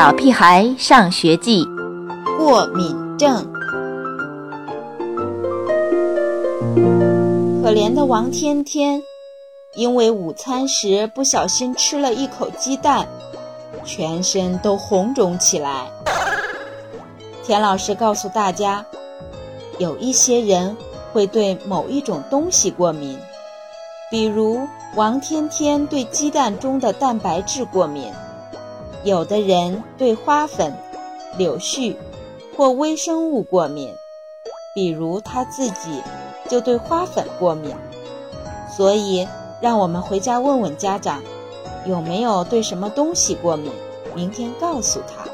小屁孩上学记》过敏症。可怜的王天天，因为午餐时不小心吃了一口鸡蛋，全身都红肿起来。田老师告诉大家，有一些人会对某一种东西过敏，比如王天天对鸡蛋中的蛋白质过敏。有的人对花粉、柳絮或微生物过敏，比如他自己就对花粉过敏。所以，让我们回家问问家长，有没有对什么东西过敏，明天告诉他。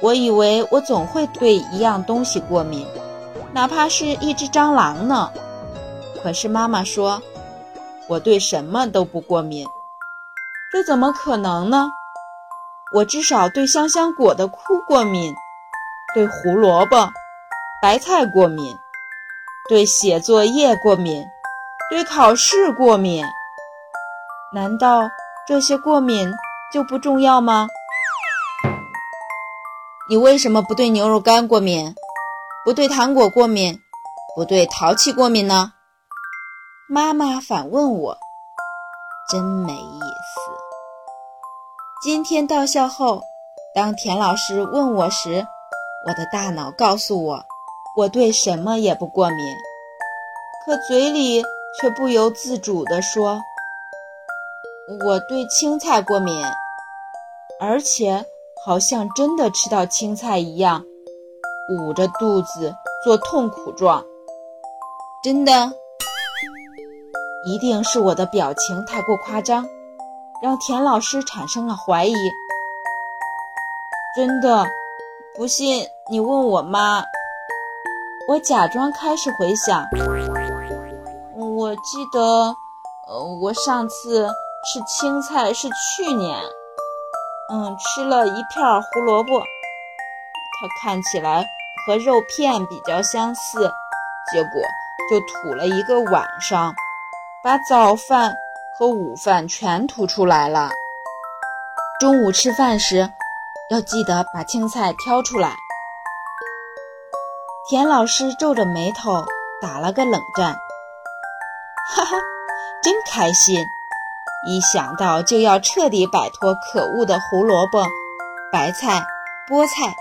我以为我总会对一样东西过敏，哪怕是一只蟑螂呢。可是妈妈说，我对什么都不过敏。这怎么可能呢？我至少对香香果的枯过敏，对胡萝卜、白菜过敏，对写作业过敏，对考试过敏。难道这些过敏就不重要吗？你为什么不对牛肉干过敏，不对糖果过敏，不对陶器过敏呢？妈妈反问我，真没意思。今天到校后，当田老师问我时，我的大脑告诉我，我对什么也不过敏，可嘴里却不由自主地说：“我对青菜过敏，而且好像真的吃到青菜一样，捂着肚子做痛苦状。”真的，一定是我的表情太过夸张。让田老师产生了怀疑。真的，不信你问我妈。我假装开始回想，我记得，呃，我上次吃青菜是去年，嗯，吃了一片胡萝卜，它看起来和肉片比较相似，结果就吐了一个晚上，把早饭。和午饭全吐出来了。中午吃饭时，要记得把青菜挑出来。田老师皱着眉头打了个冷战，哈哈，真开心！一想到就要彻底摆脱可恶的胡萝卜、白菜、菠菜，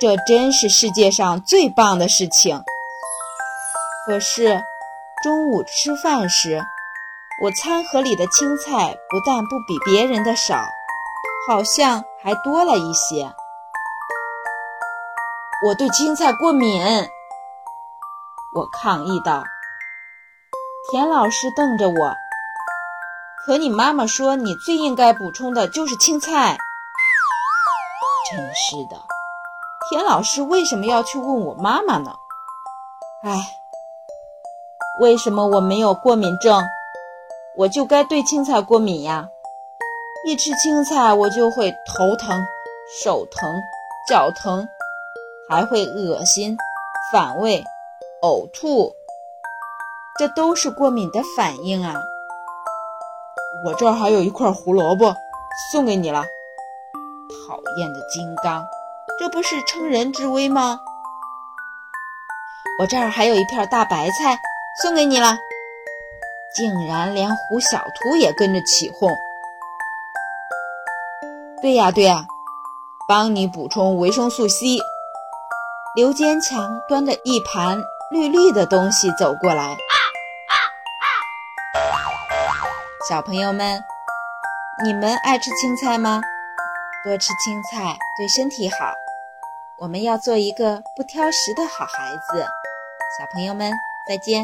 这真是世界上最棒的事情。可是中午吃饭时，我餐盒里的青菜不但不比别人的少，好像还多了一些。我对青菜过敏，我抗议道。田老师瞪着我，可你妈妈说你最应该补充的就是青菜。真是的，田老师为什么要去问我妈妈呢？唉，为什么我没有过敏症？我就该对青菜过敏呀！一吃青菜，我就会头疼、手疼、脚疼，还会恶心、反胃、呕吐，这都是过敏的反应啊！我这儿还有一块胡萝卜，送给你了。讨厌的金刚，这不是乘人之危吗？我这儿还有一片大白菜，送给你了。竟然连胡小图也跟着起哄。对呀对呀，帮你补充维生素 C。刘坚强端着一盘绿绿的东西走过来。小朋友们，你们爱吃青菜吗？多吃青菜对身体好。我们要做一个不挑食的好孩子。小朋友们，再见。